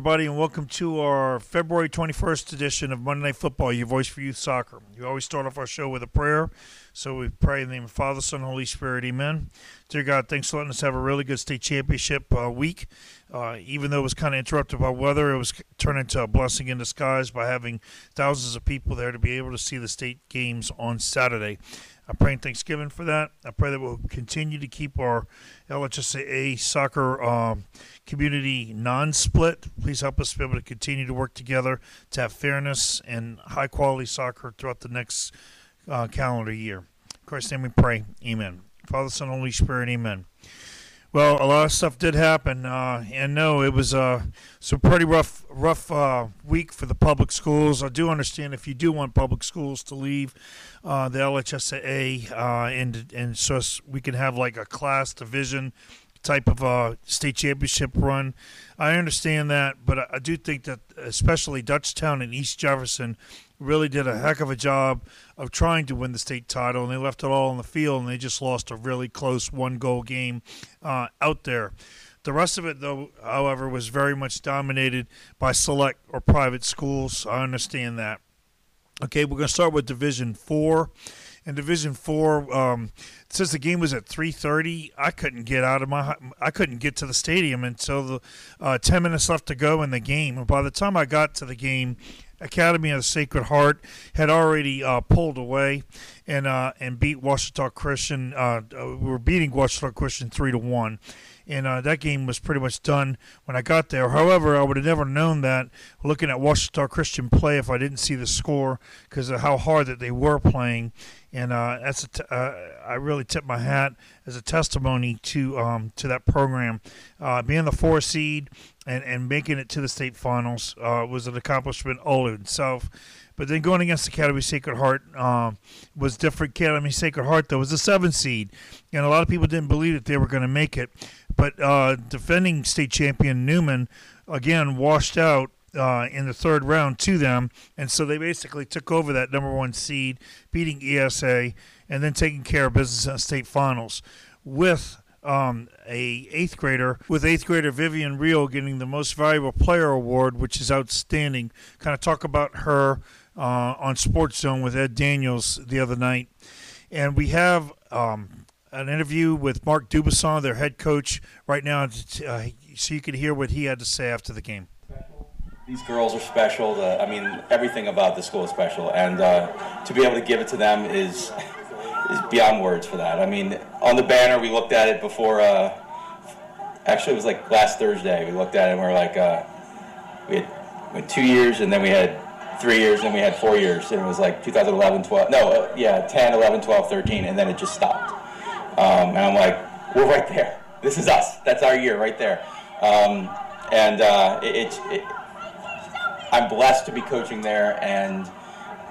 Everybody, and welcome to our February 21st edition of Monday Night Football, your voice for youth soccer. You always start off our show with a prayer, so we pray in the name of Father, Son, Holy Spirit, Amen. Dear God, thanks for letting us have a really good state championship uh, week. Uh, even though it was kind of interrupted by weather, it was turned into a blessing in disguise by having thousands of people there to be able to see the state games on Saturday. I pray in Thanksgiving for that. I pray that we'll continue to keep our LHSAA soccer um, community non-split. Please help us be able to continue to work together to have fairness and high-quality soccer throughout the next uh, calendar year. In Christ's name we pray. Amen. Father, Son, Holy Spirit. Amen. Well, a lot of stuff did happen, uh, and no, it was uh, some pretty rough, rough uh, week for the public schools. I do understand if you do want public schools to leave uh, the LHSAA, uh, and and so we can have like a class division type of a state championship run. I understand that, but I, do think that especially Dutchtown and East Jefferson really did a heck of a job of trying to win the state title, and they left it all on the field, and they just lost a really close one goal game uh, out there. The rest of it, though, however, was very much dominated by select or private schools. I understand that. Okay, we're going to start with Division Four. In Division Four, um, since the game was at 3:30, I couldn't get out of my I couldn't get to the stadium until the uh, 10 minutes left to go in the game. And by the time I got to the game, Academy of the Sacred Heart had already uh, pulled away and uh, and beat Ouachita Christian. Uh, uh, we were beating Ouachita Christian three to one, and uh, that game was pretty much done when I got there. However, I would have never known that looking at Ouachita Christian play if I didn't see the score because of how hard that they were playing and uh, that's a t- uh, I really tip my hat as a testimony to um, to that program. Uh, being the four seed and, and making it to the state finals uh, was an accomplishment all in itself. But then going against the Academy Sacred Heart um, was different. Academy Sacred Heart though was a seven seed, and a lot of people didn't believe that they were going to make it. But uh, defending state champion Newman again washed out uh, in the third round to them, and so they basically took over that number one seed, beating ESA, and then taking care of business in state finals with um, a eighth grader with eighth grader Vivian Real getting the most valuable player award, which is outstanding. Kind of talk about her uh, on Sports Zone with Ed Daniels the other night, and we have um, an interview with Mark Dubasson, their head coach, right now, uh, so you can hear what he had to say after the game. These girls are special. The, I mean, everything about the school is special, and uh, to be able to give it to them is is beyond words for that. I mean, on the banner, we looked at it before. Uh, actually, it was like last Thursday. We looked at it and we are like, uh, we had we had two years, and then we had three years, and we had four years, and it was like 2011, 12. No, uh, yeah, 10, 11, 12, 13, and then it just stopped. Um, and I'm like, we're right there. This is us. That's our year right there. Um, and uh, it, it, I'm blessed to be coaching there, and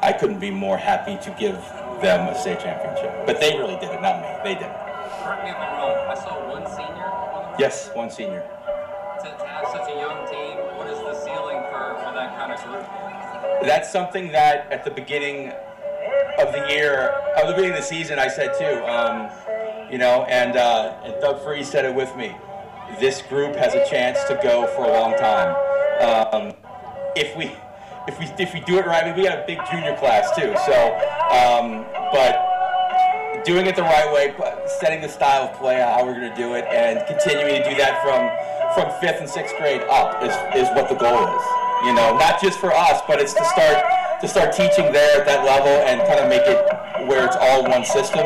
I couldn't be more happy to give them a state championship. But they really did it, not me. They did it. Correct me if I'm wrong. I saw one senior on the Yes, one senior. To, to have such a young team, what is the ceiling for, for that kind of group? That's something that at the beginning of the year, of the beginning of the season, I said too. Um, you know, and, uh, and Doug Freeze said it with me. This group has a chance to go for a long time. Um, if we if we if we do it right, we got a big junior class too. So, um, but doing it the right way, setting the style of play, how we're going to do it, and continuing to do that from from fifth and sixth grade up is is what the goal is. You know, not just for us, but it's to start to start teaching there at that level and kind of make it where it's all one system.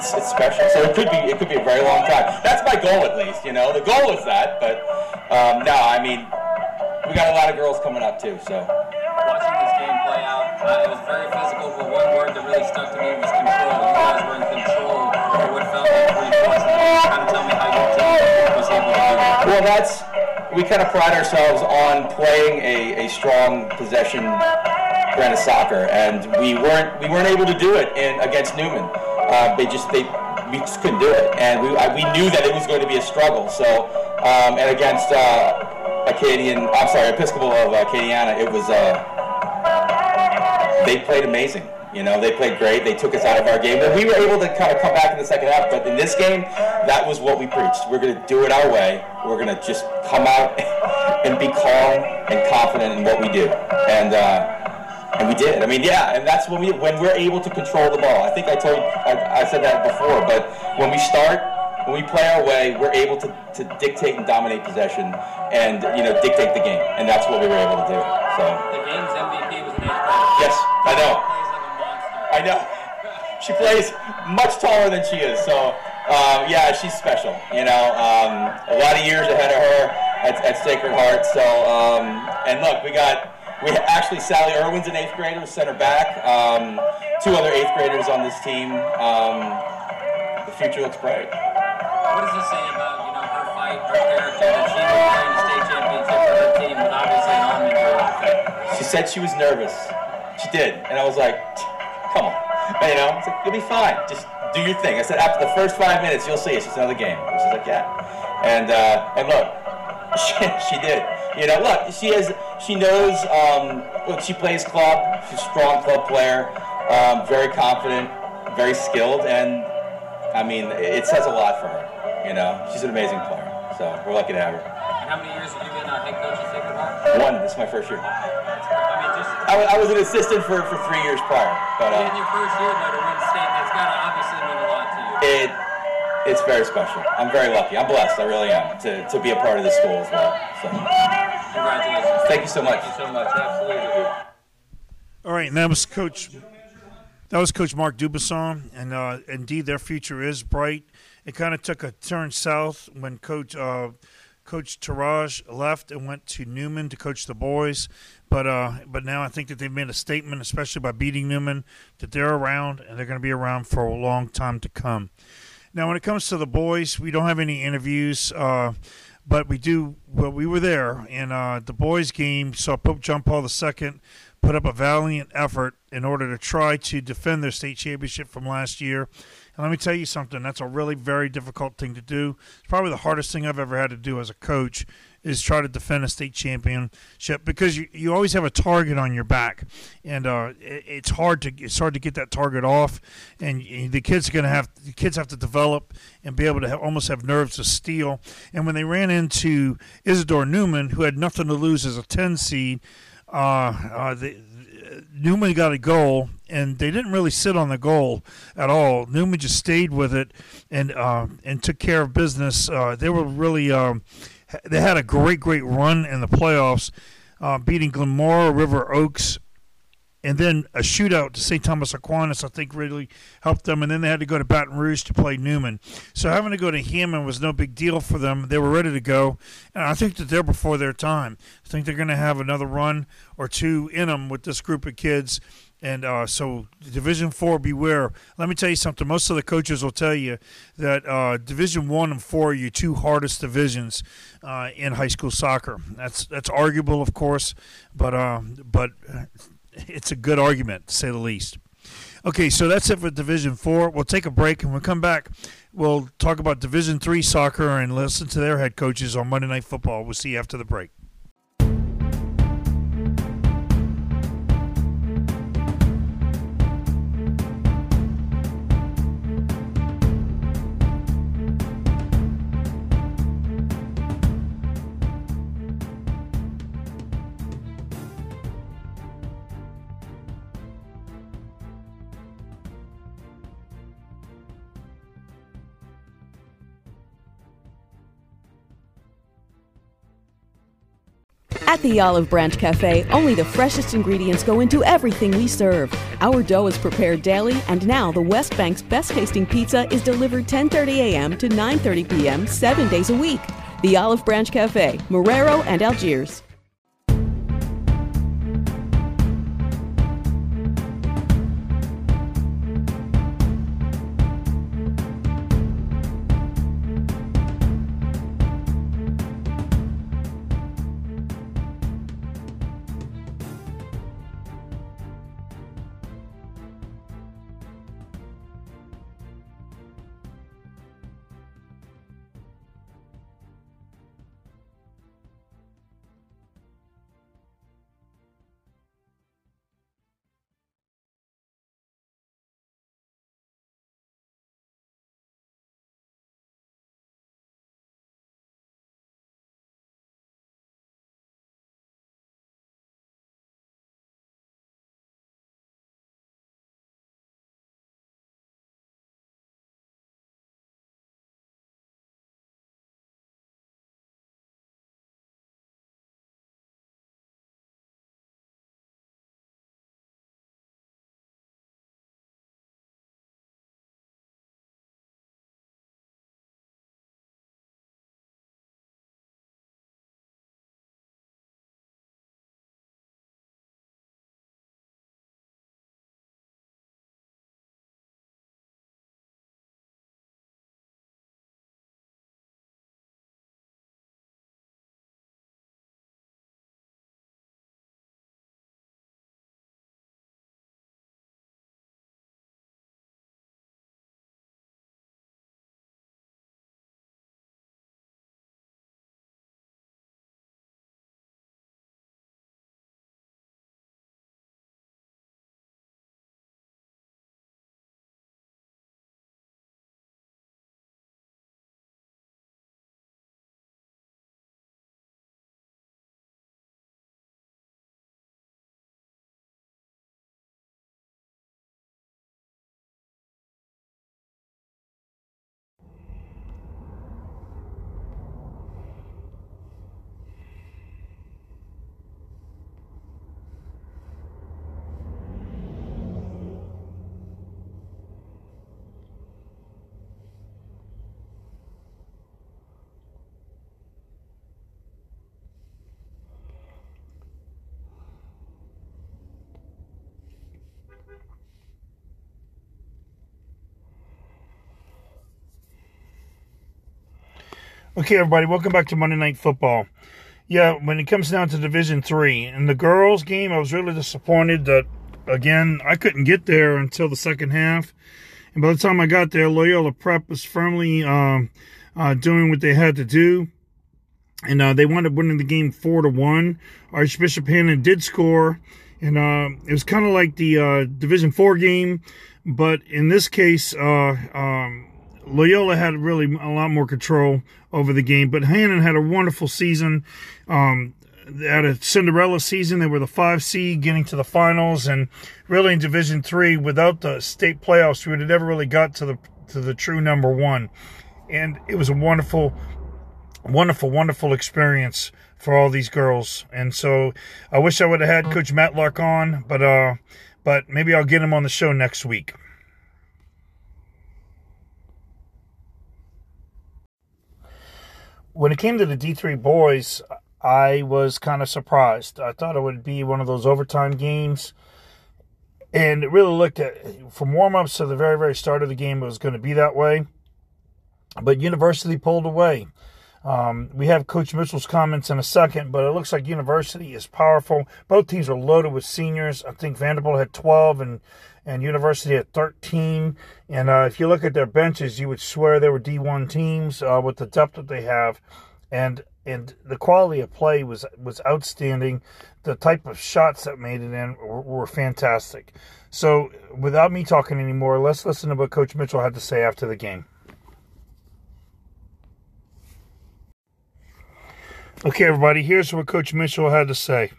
It's, it's special. So it could be it could be a very long time. That's my goal at least. You know, the goal is that, but um, no, I mean we got a lot of girls coming up too. So watching this game play out, uh, it was very physical. But one word that really stuck to me was control. You guys were in control for what felt like three. Kind of tell me how your team was able to do that. well, that's we kind of pride ourselves on playing a, a strong possession brand of soccer, and we weren't we weren't able to do it in against Newman. Uh, they just they we just couldn't do it, and we I, we knew that it was going to be a struggle. So um, and against uh, Acadian, I'm sorry, Episcopal of Acadiana, it was uh, they played amazing. You know, they played great. They took us out of our game. And we were able to kind of come back in the second half. But in this game, that was what we preached. We're going to do it our way. We're going to just come out and be calm and confident in what we do. And uh, and we did. I mean, yeah. And that's when we when we're able to control the ball. I think I told I, I said that before. But when we start, when we play our way, we're able to, to dictate and dominate possession, and you know dictate the game. And that's what we were able to do. So. The game's MVP was eighth. Yes, I know. Plays like a monster. I know. She plays much taller than she is, so um, yeah, she's special. You know, um, a lot of years ahead of her at, at Sacred Heart. So, um, and look, we got we actually Sally Irwin's an eighth grader, center back. Um, two other eighth graders on this team. Um, the future looks bright. What does this say about, you know, her fight, her character, that she was playing the state championship for her team with obviously an arm injury? She said she was nervous. She did, and I was like, "Come on, you know, it's like, you'll be fine. Just do your thing." I said, "After the first five minutes, you'll see. It's just another game." And she's like, "Yeah," and uh, and look, she, she did. You know, look, she has, she knows. Um, look, she plays club. She's a strong club player. Um, very confident, very skilled, and I mean, it says a lot for her. You know, she's an amazing player. So we're lucky to have her. And how many years have you been uh, head coach at Sacred Heart? One, this is my first year. I mean, just I, I was an assistant for, for three years prior, but uh, in your first year, though, to win state, that's got to obviously mean a lot to you. it it's very special. I'm very lucky. I'm blessed. I really am to, to be a part of this school as well. So Congratulations. thank you so much. Thank you so much. Absolutely. All right, and that was Coach. That was Coach Mark Dubasson, and uh, indeed their future is bright. It kind of took a turn south when Coach uh, Coach Taraj left and went to Newman to coach the boys, but uh, but now I think that they've made a statement, especially by beating Newman, that they're around and they're going to be around for a long time to come. Now, when it comes to the boys, we don't have any interviews, uh, but we do. Well, we were there, in uh, the boys' game saw Pope John Paul II put up a valiant effort in order to try to defend their state championship from last year. And let me tell you something, that's a really very difficult thing to do. It's probably the hardest thing I've ever had to do as a coach is try to defend a state championship because you, you always have a target on your back, and uh, it, it's hard to it's hard to get that target off, and y- the kids are going to have the kids have to develop and be able to have, almost have nerves of steel. And when they ran into Isidore Newman, who had nothing to lose as a ten seed, uh, uh, the, Newman got a goal, and they didn't really sit on the goal at all. Newman just stayed with it and uh, and took care of business. Uh, they were really um, they had a great great run in the playoffs, uh, beating Glenmora, River Oaks, and then a shootout to St. Thomas Aquinas. I think really helped them, and then they had to go to Baton Rouge to play Newman. So having to go to Hammond was no big deal for them. They were ready to go, and I think that they're before their time. I think they're going to have another run or two in them with this group of kids. And uh, so, Division Four, beware. Let me tell you something. Most of the coaches will tell you that uh, Division One and Four are your two hardest divisions uh, in high school soccer. That's that's arguable, of course, but uh, but it's a good argument to say the least. Okay, so that's it for Division Four. We'll take a break, and when we come back, we'll talk about Division Three soccer and listen to their head coaches on Monday Night Football. We'll see you after the break. At the Olive Branch Cafe, only the freshest ingredients go into everything we serve. Our dough is prepared daily, and now the West Bank's best tasting pizza is delivered 10:30 a.m. to 9:30 p.m. 7 days a week. The Olive Branch Cafe, Marrero and Algiers. Okay, everybody, welcome back to Monday Night Football. Yeah, when it comes down to Division Three in the girls' game, I was really disappointed that again I couldn't get there until the second half, and by the time I got there, Loyola Prep was firmly um, uh, doing what they had to do, and uh, they wound up winning the game four to one. Archbishop Hannan did score, and uh, it was kind of like the uh, Division Four game, but in this case, uh, um, Loyola had really a lot more control over the game, but Hannan had a wonderful season. Um, had a Cinderella season. They were the five seed getting to the finals, and really in Division Three, without the state playoffs, we would have never really got to the to the true number one. And it was a wonderful, wonderful, wonderful experience for all these girls. And so I wish I would have had Coach Matlock on, but uh, but maybe I'll get him on the show next week. When it came to the D3 boys, I was kind of surprised. I thought it would be one of those overtime games. And it really looked at, from warm ups to the very, very start of the game, it was going to be that way. But University pulled away. Um, we have Coach Mitchell's comments in a second, but it looks like University is powerful. Both teams are loaded with seniors. I think Vandebilt had 12 and and University at 13. And uh, if you look at their benches, you would swear they were D1 teams uh, with the depth that they have, and and the quality of play was was outstanding. The type of shots that made it in were, were fantastic. So, without me talking anymore, let's listen to what Coach Mitchell had to say after the game. Okay, everybody, here's what Coach Mitchell had to say.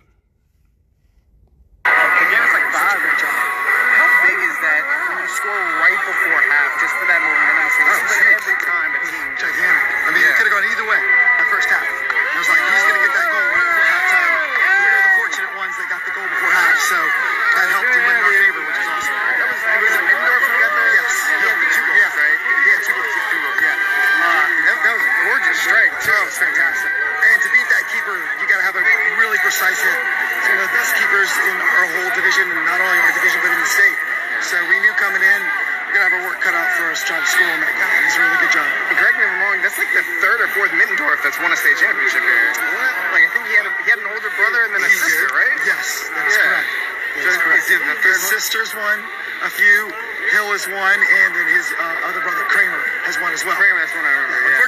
precise hit. He's one of the best keepers in our whole division, and not only our division, but in the state. So we knew coming in, we're going to have our work cut out for us trying to score on that guy. He's a really good job. And correct me if I'm wrong, that's like the third or fourth Middendorf that's won a state championship here. What? Like, I think he had, a, he had an older brother and then a he sister, did. right? Yes, that is yeah. correct. That so is correct. Is the third his sister's won a few. Hill has won, and then his uh, other brother Kramer has won as well. Kramer, that's one I remember. Yeah.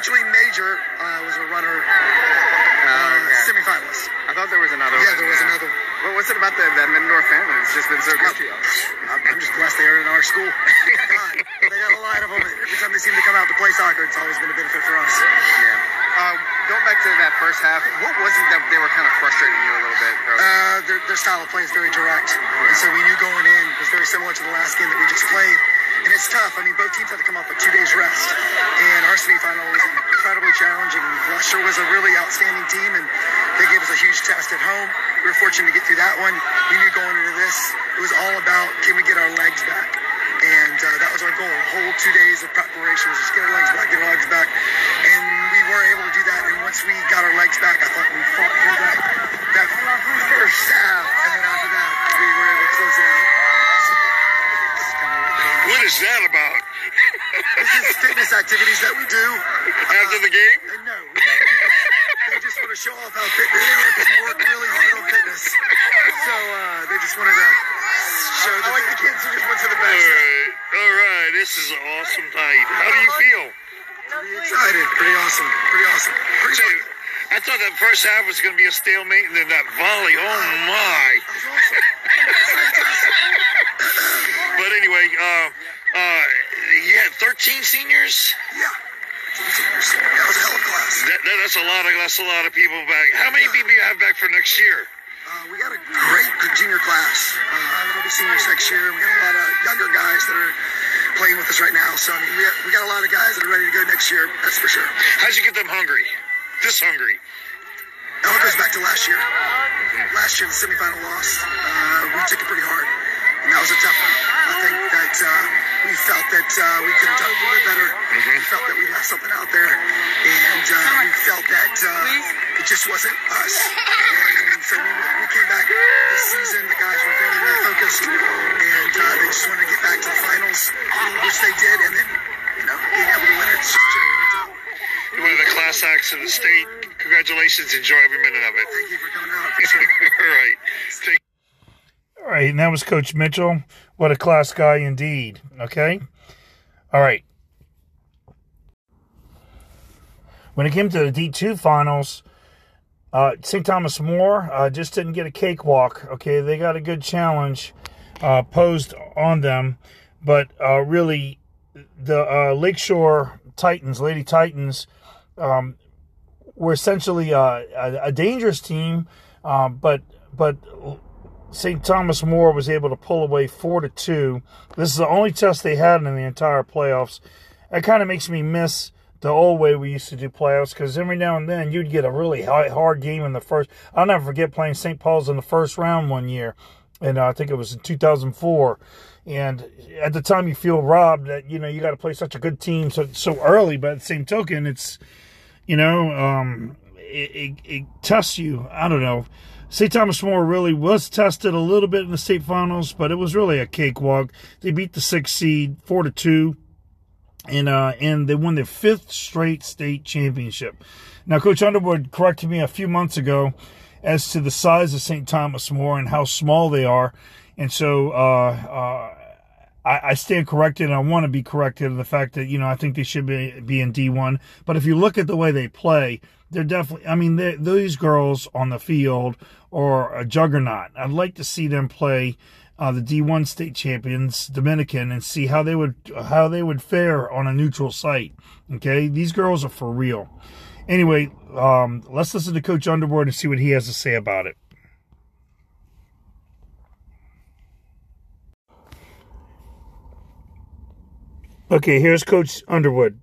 Uh, was a runner uh, okay. semifinalist. I thought there was another yeah, one. there was yeah. another Well, what's it about the, that Middendorf family? It's just been so good to you. I'm just blessed they're in our school. they got a lot of them. Every time they seem to come out to play soccer, it's always been a benefit for us. Yeah. Um, going back to that first half, what was it that they were kind of frustrating you a little bit? Uh, their, their style of play is very direct. And so we knew going in was very similar to the last game that we just played. And it's tough. I mean, both teams had to come off with two days rest. And our semifinal was incredibly challenging. Gloucester was a really outstanding team, and they gave us a huge test at home. We were fortunate to get through that one. We knew going into this, it was all about can we get our legs back? And uh, that was our goal. The whole two days of preparation was just get our legs back, get our legs back. And we were able to do that. And once we got our legs back, I thought we fought through that, that first half. And then after that, we were able to close it out. What is that about? This is fitness activities that we do. After the game? Uh, no, we never do They just want to show off how fit they are because we work really hard on fitness. So uh, they just wanted to show I like the kids who just went to the best. All right, all right. This is an awesome night. How do you feel? Pretty excited. Pretty awesome. Pretty awesome. Pretty Say, I thought that first half was going to be a stalemate, and then that volley. Oh my! but anyway, uh, uh, you had 13 seniors. Yeah. That was a hell of a class. That, that, that's a lot of that's a lot of people back. How many yeah. people you have back for next year? Uh, we got a great junior class. Uh, there'll be seniors next year. We got a lot of younger guys that are playing with us right now. So I mean, we, got, we got a lot of guys that are ready to go next year. That's for sure. How'd you get them hungry? This hungry? It all goes back to last year. Last year, the semifinal loss, uh, we took it pretty hard, and that was a tough one. I think that uh, we felt that uh, we could have done a little bit better. Mm-hmm. We felt that we left something out there, and uh, we felt that uh, it just wasn't us. And so we, we came back this season. The guys were very, very focused, and uh, they just wanted to get back to the finals, which they did, and then you know being able to win it. One of the class class acts of the state. Congratulations. Enjoy every minute of it. Thank you for coming out. Appreciate it. All right. Right, and that was Coach Mitchell. What a class guy indeed. Okay. All right. When it came to the D2 finals, uh, St. Thomas More uh, just didn't get a cakewalk. Okay, they got a good challenge uh, posed on them, but uh, really, the uh, Lakeshore Titans, Lady Titans, um, were essentially uh, a, a dangerous team, but but St. Thomas More was able to pull away four to two. This is the only test they had in the entire playoffs. It kind of makes me miss the old way we used to do playoffs because every now and then you'd get a really hard game in the first. I'll never forget playing St. Paul's in the first round one year, and uh, I think it was in 2004. And at the time, you feel robbed that you know you got to play such a good team so so early. But at the same token, it's you know um, it, it, it tests you. I don't know. St. Thomas More really was tested a little bit in the state finals, but it was really a cakewalk. They beat the sixth seed four to two, and uh, and they won their fifth straight state championship. Now, Coach Underwood corrected me a few months ago as to the size of St. Thomas More and how small they are, and so uh, uh, I, stand corrected, and I want to be corrected in the fact that you know I think they should be be in D one. But if you look at the way they play, they're definitely. I mean, these girls on the field are a juggernaut. I'd like to see them play uh, the D1 state champions, Dominican, and see how they would how they would fare on a neutral site. Okay, these girls are for real. Anyway, um, let's listen to Coach Underwood and see what he has to say about it. Okay, here's Coach Underwood.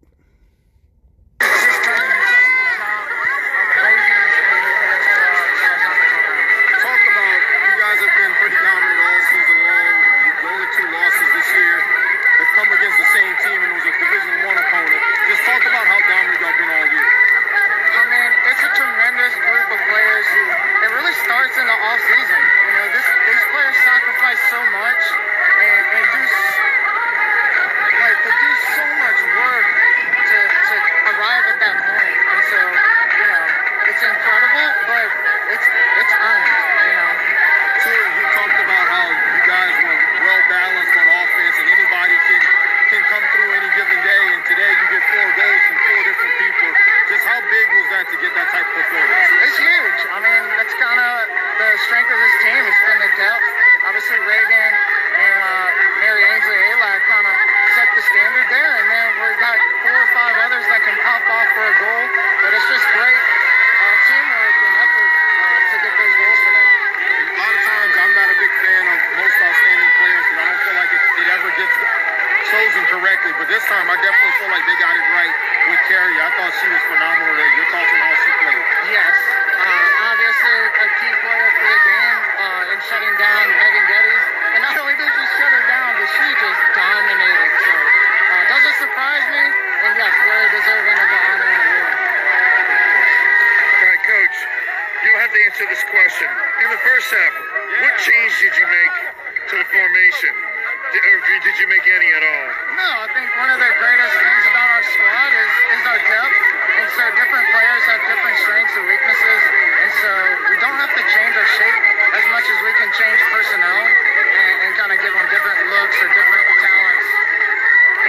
Did, or did- you make any at all? No, I think one of the greatest things about our squad is, is our depth. And so different players have different strengths and weaknesses. And so we don't have to change our shape as much as we can change personnel and, and kind of give them different looks or different talents.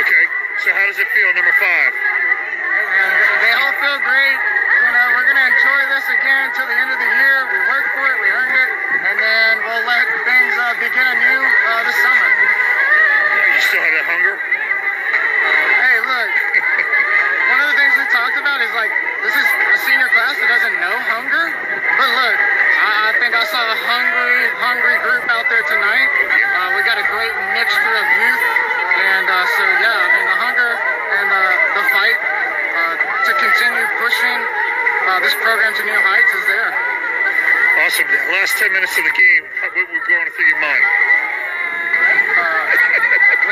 Okay, so how does it feel, number five? And they all feel great. You know, we're going to enjoy this again until the end of the year. We worked for it, we earned it, and then we'll let things uh, begin anew uh, this summer. You still have that hunger? Hey, look, one of the things we talked about is like, this is a senior class that doesn't know hunger. But look, I, I think I saw a hungry, hungry group out there tonight. Uh, we got a great mixture of youth. And uh, so, yeah, I mean, the hunger and uh, the fight uh, to continue pushing uh, this program to new heights is there. Awesome. Last 10 minutes of the game, what were going through your mind?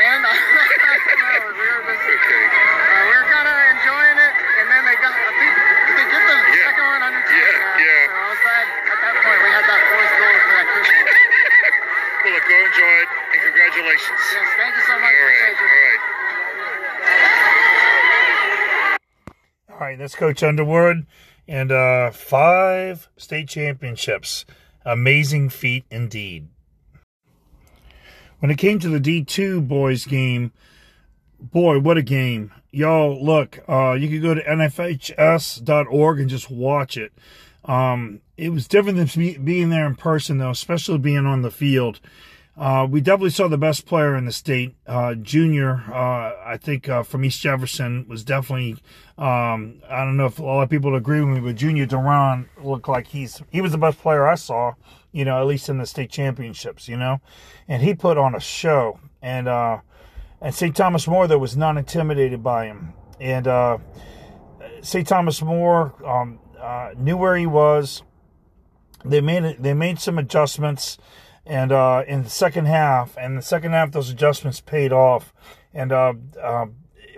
Win? I don't know. We were just, Okay. uh, we were kind of enjoying it, and then they got, I think, did they get the Yeah. second one under Yeah, yeah. So I was glad at that point we had that fourth goal for that cushion. Well, look, go enjoy it, and congratulations. yes, thank you so much. right, Appreciate you. all right. All right, that's Coach Underwood, and uh, five state championships. Amazing feat indeed. When it came to the D2 boys game, boy, what a game. Y'all, look, uh, you could go to nfhs.org and just watch it. Um, it was different than being there in person, though, especially being on the field. Uh, we definitely saw the best player in the state. Uh, junior, uh, I think, uh, from East Jefferson was definitely. Um, I don't know if a lot of people agree with me, but Junior Duran looked like he's he was the best player I saw. You know, at least in the state championships. You know, and he put on a show. And uh, and St. Thomas More though was not intimidated by him. And uh, St. Thomas More um, uh, knew where he was. They made they made some adjustments and uh, in the second half, and the second half, those adjustments paid off. And uh, uh,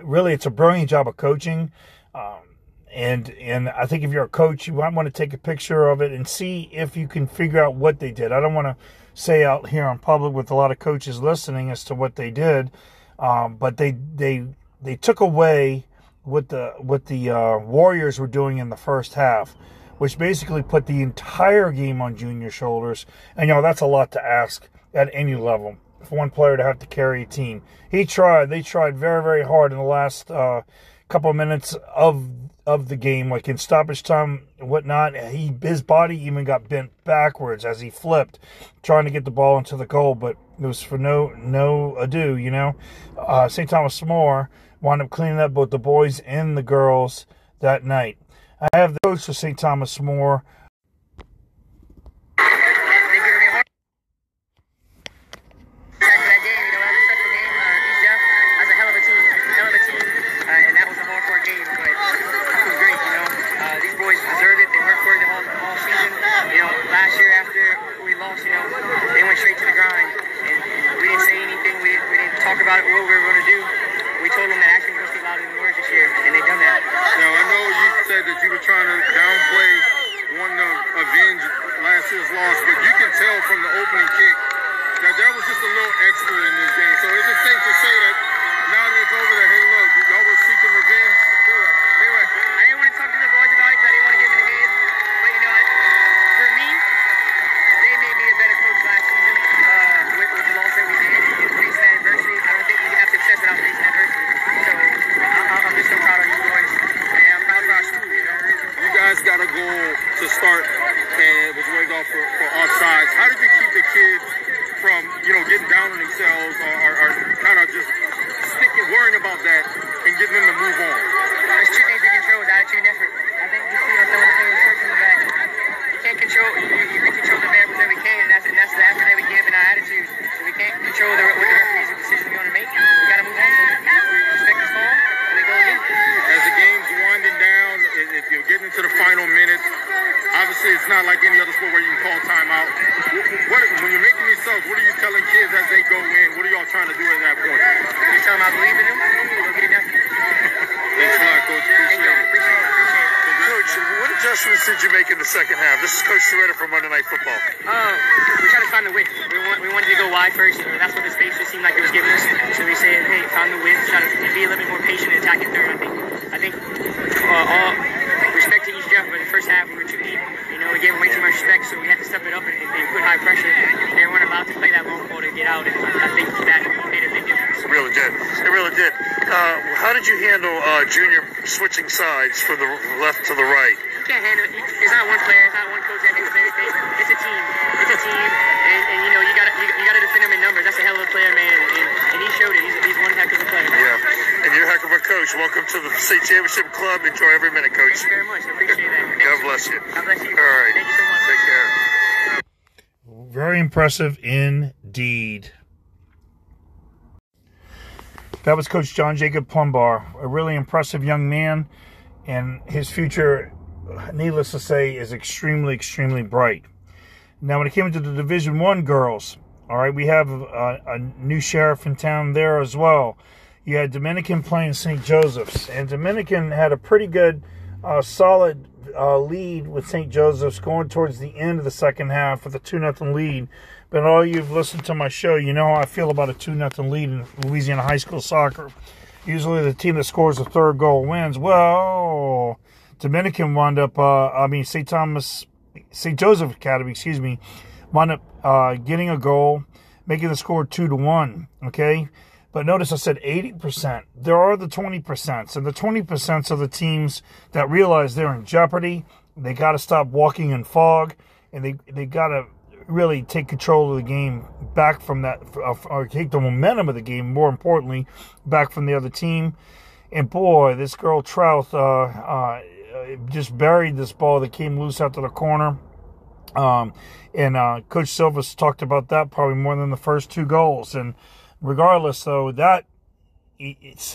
really, it's a brilliant job of coaching. Um, and and I think if you're a coach, you might want to take a picture of it and see if you can figure out what they did. I don't want to say out here in public with a lot of coaches listening as to what they did, um, but they they they took away what the what the uh, Warriors were doing in the first half which basically put the entire game on junior shoulders. And, you know, that's a lot to ask at any level for one player to have to carry a team. He tried. They tried very, very hard in the last uh, couple of minutes of of the game, like in stoppage time and whatnot. He his body even got bent backwards as he flipped, trying to get the ball into the goal, but it was for no no ado. You know, uh, St. Thomas More wound up cleaning up both the boys and the girls that night. I have the coach for St. Thomas More. Were going to do. We told them that action goes speak louder than words this year, and they done that. Now, I know you said that you were trying to downplay wanting to avenge last year's loss, but you can tell from the opening kick that that was just a little extra in this game. So is it safe to say that now that it's over, that hey, look, y'all were seeking revenge? They were. They were. I didn't want to talk to the boys about it because I didn't want to get in the head. But you know, what? for me, they made me a better coach last season uh, with, with the loss that we did in facing adversity. I don't think you can have success without facing adversity. So I, I'm just so proud of you boys, and I'm proud of our school. You know. You guys got a goal to start, and it was waved off for, for offsides. How did you keep the kids from, you know, getting down on themselves or, or, or kind of just sticking, worrying about that and getting them to move on? There's two things we control: is attitude and effort. I think you see that some of the players hurt in the back. You can't control. You, you, we control the variables that we can, and that's and that's the effort that we give and our attitude. So we can't control the, what the referees and decisions we want to make. We got to move on. So we respect the call and we go again. As the game's winding down, if if you're getting to the final minutes, obviously it's not like any other sport where you can call timeout. What, what, when you're making these subs, what are you telling kids as they go in? What are y'all trying to do at that point? Tell them I believe in them. Go get it done. Thanks a lot, Coach. Thank you. Appreciate it. Appreciate it. Coach, what adjustments did you make in the second half? This is Coach Soretta from Monday Night Football. Uh, we tried to find the width. We, want, we wanted to go wide first. and that's what the space just seemed like it was giving us. So we said, hey, find the width, try to be a little bit more patient and attack it third. I think, I think uh, all respect to East Jeff, but the first half we were too deep. You know, we gave way too much respect, so we had to step it up and, and put high pressure. They weren't allowed to play that long ball to get out, and I think that made a big difference. It really did. It really did. Uh, how did you handle uh, Junior switching sides from the left to the right? You can't handle it. It's not one player. It's not one coach that can do everything. It's a team. It's a team, and, and you know you gotta you, you gotta defend him in numbers. That's a hell of a player, man, and, and he showed it. He's, he's one heck of a player. Yeah. And you're a heck of a coach. Welcome to the state championship club. Enjoy every minute, Coach. Thank you very much. I appreciate that. Thank God bless you. God bless you. All right. Thank you so much. Take care. Very impressive indeed. That was Coach John Jacob Plumbar, a really impressive young man, and his future, needless to say, is extremely, extremely bright. Now, when it came to the Division One girls, all right, we have a, a new sheriff in town there as well. You had Dominican playing St. Joseph's, and Dominican had a pretty good, a solid uh, lead with St. Joseph's going towards the end of the second half with a 2 nothing lead. But all you've listened to my show, you know how I feel about a 2 nothing lead in Louisiana high school soccer. Usually the team that scores the third goal wins. Well, Dominican wound up, uh, I mean, St. Thomas, St. Joseph Academy, excuse me, wound up uh, getting a goal, making the score 2 to 1. Okay. But notice I said 80%. There are the 20%, and the 20% are the teams that realize they're in jeopardy. They got to stop walking in fog, and they they got to really take control of the game back from that, uh, or take the momentum of the game. More importantly, back from the other team. And boy, this girl Trout uh, uh, just buried this ball that came loose out to the corner. Um, and uh, Coach Silvas talked about that probably more than the first two goals, and regardless, though, that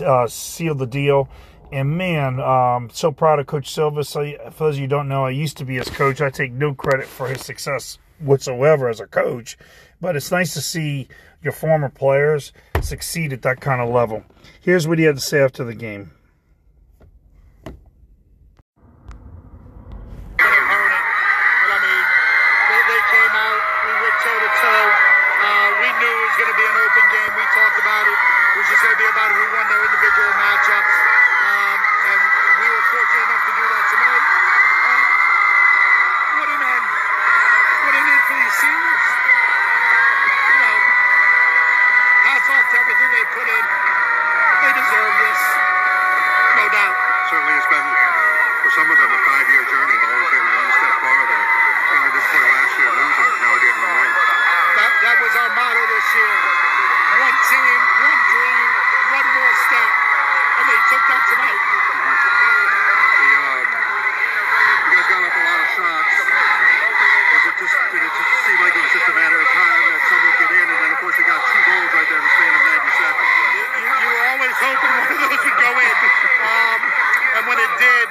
uh, sealed the deal. And man, um, so proud of Coach Silva. So, for those of you don't know, I used to be his coach. I take no credit for his success whatsoever as a coach, but it's nice to see your former players succeed at that kind of level. Here's what he had to say after the game. hoping one of those would go in. Um, and when it did,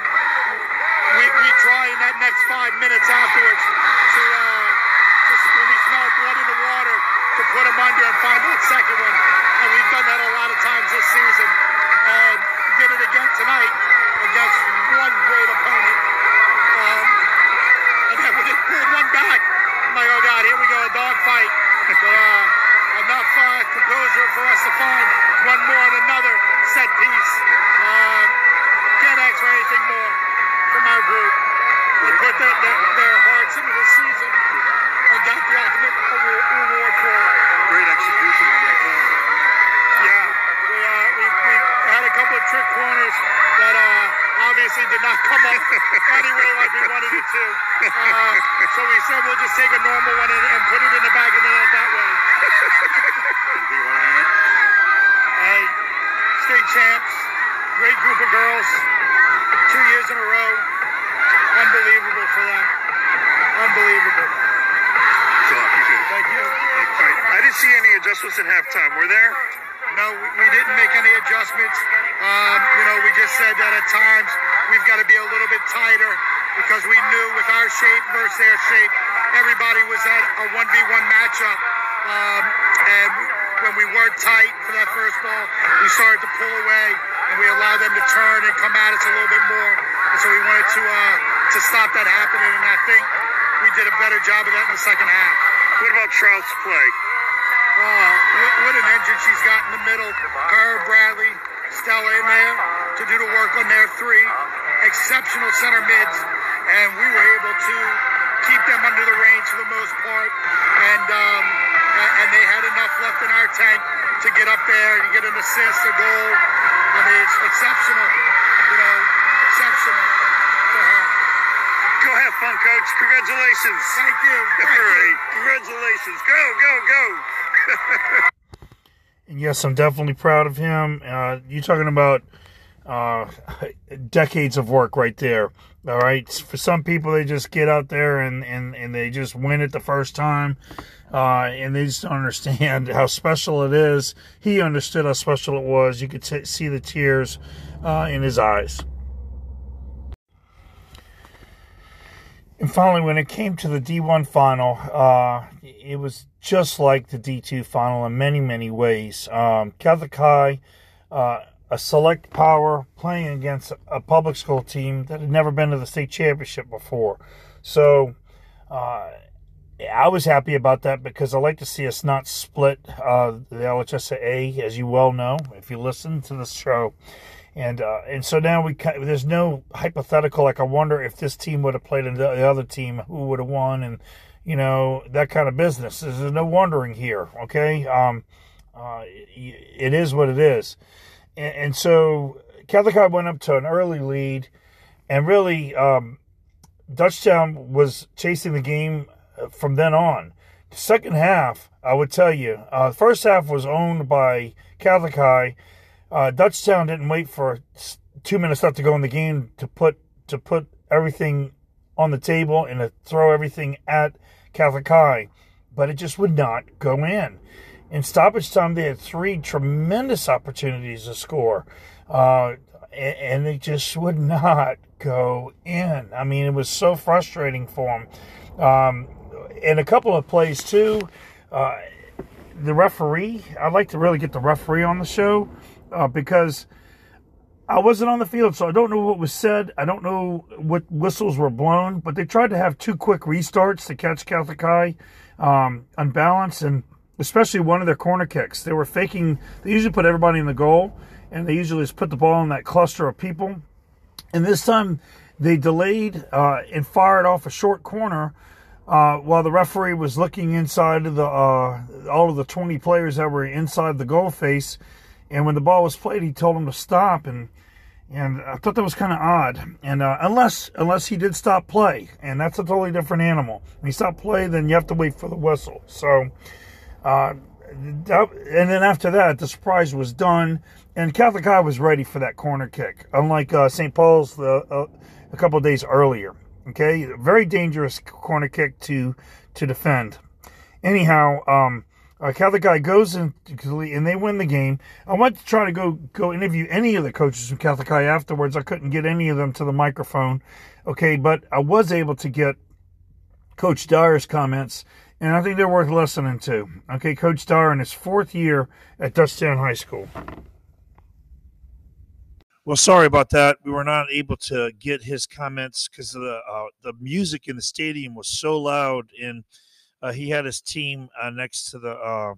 we, we try in that next five minutes afterwards to, uh, to when we smell blood in the water, to put them under and find that second one. And we've done that a lot of times this season. And did it again tonight against one great opponent. Um, and then when pulled one back, I'm like, oh God, here we go, a dog fight. But, uh, enough uh, composure for us to find one more and another set piece. Um, can't ask for anything more from our group. They put their, their, their hearts into the season and got the ultimate award, reward for. Great execution on that corner. Yeah, we, uh, we, we had a couple of trick corners that uh, obviously did not come up anyway like we wanted it to. Uh, so we said we'll just take a normal one and, and put it in the back of the net. champs. Great group of girls. Two years in a row. Unbelievable for them. Unbelievable. So. Thank you. I didn't see any adjustments at halftime. Were there? No, we didn't make any adjustments. Um, you know, we just said that at times we've got to be a little bit tighter because we knew with our shape versus their shape, everybody was at a 1v1 matchup. Um, and when we weren't tight for that first ball, we started to pull away and we allowed them to turn and come at us a little bit more. And so we wanted to uh, to stop that happening, and I think we did a better job of that in the second half. What about Trout's play? Oh, what, what an engine she's got in the middle. Her, Bradley, Stella in there to do the work on their three exceptional center mids, and we were able to keep them under the range for the most part. And um, uh, and they had enough left in our tank to get up there and get an assist, a goal. I mean, it's exceptional, you know, exceptional. Go have fun, coach. Congratulations. Thank you. Thank All right. You. Congratulations. Go, go, go. yes, I'm definitely proud of him. Uh, you talking about uh, decades of work right there. All right. For some people, they just get out there and, and, and they just win it the first time. Uh, and they just don't understand how special it is. He understood how special it was. You could t- see the tears uh, in his eyes. And finally, when it came to the D1 final, uh, it was just like the D2 final in many, many ways. Um, uh, a select power playing against a public school team that had never been to the state championship before. So uh, I was happy about that because I like to see us not split uh, the LHSAA, as you well know, if you listen to this show. And uh, and so now we there's no hypothetical like I wonder if this team would have played the other team, who would have won, and you know that kind of business. There's no wondering here. Okay, um, uh, it is what it is. And, and so Catholic went up to an early lead, and really um, Dutchtown was chasing the game from then on. The second half, I would tell you, uh, first half was owned by Catholic High. Uh, Dutchtown didn't wait for two minutes left to go in the game to put to put everything on the table and to throw everything at Catholic High, but it just would not go in. In stoppage time, they had three tremendous opportunities to score, uh, and, they just would not go in. I mean, it was so frustrating for them. Um, in a couple of plays too. Uh, the referee, I'd like to really get the referee on the show uh, because I wasn't on the field, so I don't know what was said. I don't know what whistles were blown, but they tried to have two quick restarts to catch Catholic High um, unbalanced, and especially one of their corner kicks. They were faking. They usually put everybody in the goal, and they usually just put the ball in that cluster of people. And this time, they delayed uh, and fired off a short corner uh, while the referee was looking inside of the uh, all of the 20 players that were inside the goal face, and when the ball was played, he told them to stop, and and I thought that was kind of odd. And uh, unless unless he did stop play, and that's a totally different animal. When he stopped play, then you have to wait for the whistle. So, uh, and then after that, the surprise was done, and Catholic High was ready for that corner kick, unlike uh, St. Paul's the, uh, a couple days earlier. Okay, very dangerous corner kick to to defend. Anyhow, um, uh, Catholic High goes in and they win the game. I went to try to go go interview any of the coaches from Catholic High afterwards. I couldn't get any of them to the microphone. Okay, but I was able to get Coach Dyer's comments, and I think they're worth listening to. Okay, Coach Dyer in his fourth year at Dutchtown High School. Well, sorry about that. We were not able to get his comments because the uh, the music in the stadium was so loud, and uh, he had his team uh, next to the uh,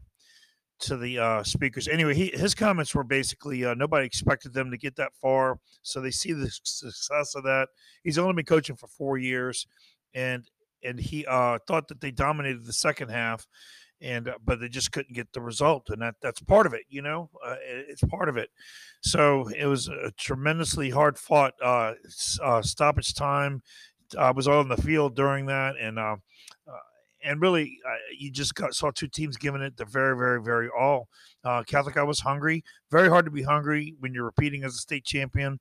to the uh, speakers. Anyway, he, his comments were basically uh, nobody expected them to get that far, so they see the success of that. He's only been coaching for four years, and and he thought that they dominated the second half, and uh, but they just couldn't get the result, and that that's part of it. You know, uh, it's part of it. So it was a tremendously hard fought uh, uh stoppage time. I was all on the field during that, and uh, uh, and really, you just got, saw two teams giving it the very, very, very all. Catholic, I was hungry. Very hard to be hungry when you're repeating as a state champion.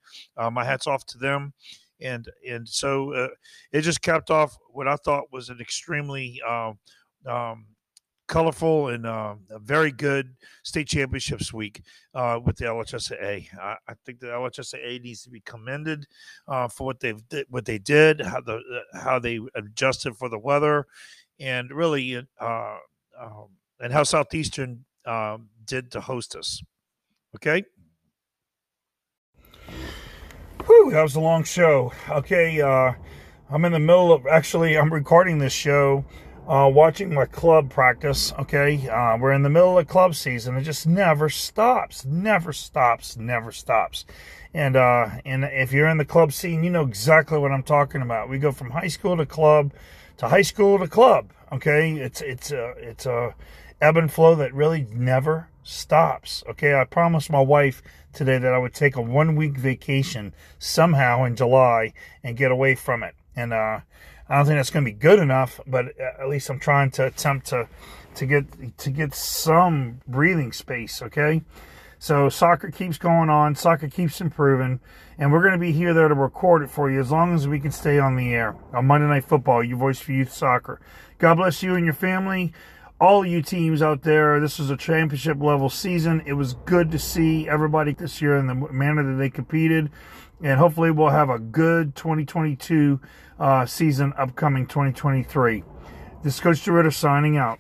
my hats off to them and and so uh, it just capped off what I thought was an extremely uh, um, colorful and uh, a very good state championships week uh, with the LHSAA. I, I, think the LHSAA needs to be commended uh, for what they've what they did, how the uh, how they adjusted for the weather, and really uh, um, and how Southeastern um, did to host us. Okay. Whew, that was a long show. Okay, uh, I'm in the middle of actually I'm recording this show uh, watching my club practice. Okay, uh, we're in the middle of club season. It just never stops, never stops, never stops. And uh, and if you're in the club scene, you know exactly what I'm talking about. We go from high school to club, to high school to club. Okay, it's it's a it's a ebb and flow that really never stops. Okay, I promised my wife today that I would take a one week vacation somehow in July and get away from it. And uh, I don't think that's going to be good enough, but at least I'm trying to attempt to to get to get some breathing space. Okay, so soccer keeps going on, soccer keeps improving, and we're going to be here there to record it for you as long as we can stay on the air on Monday Night Football, your voice for youth soccer. God bless you and your family. All you teams out there, this was a championship level season. It was good to see everybody this year in the manner that they competed and hopefully we'll have a good 2022 uh, season upcoming 2023. This is Coach DeRitter signing out.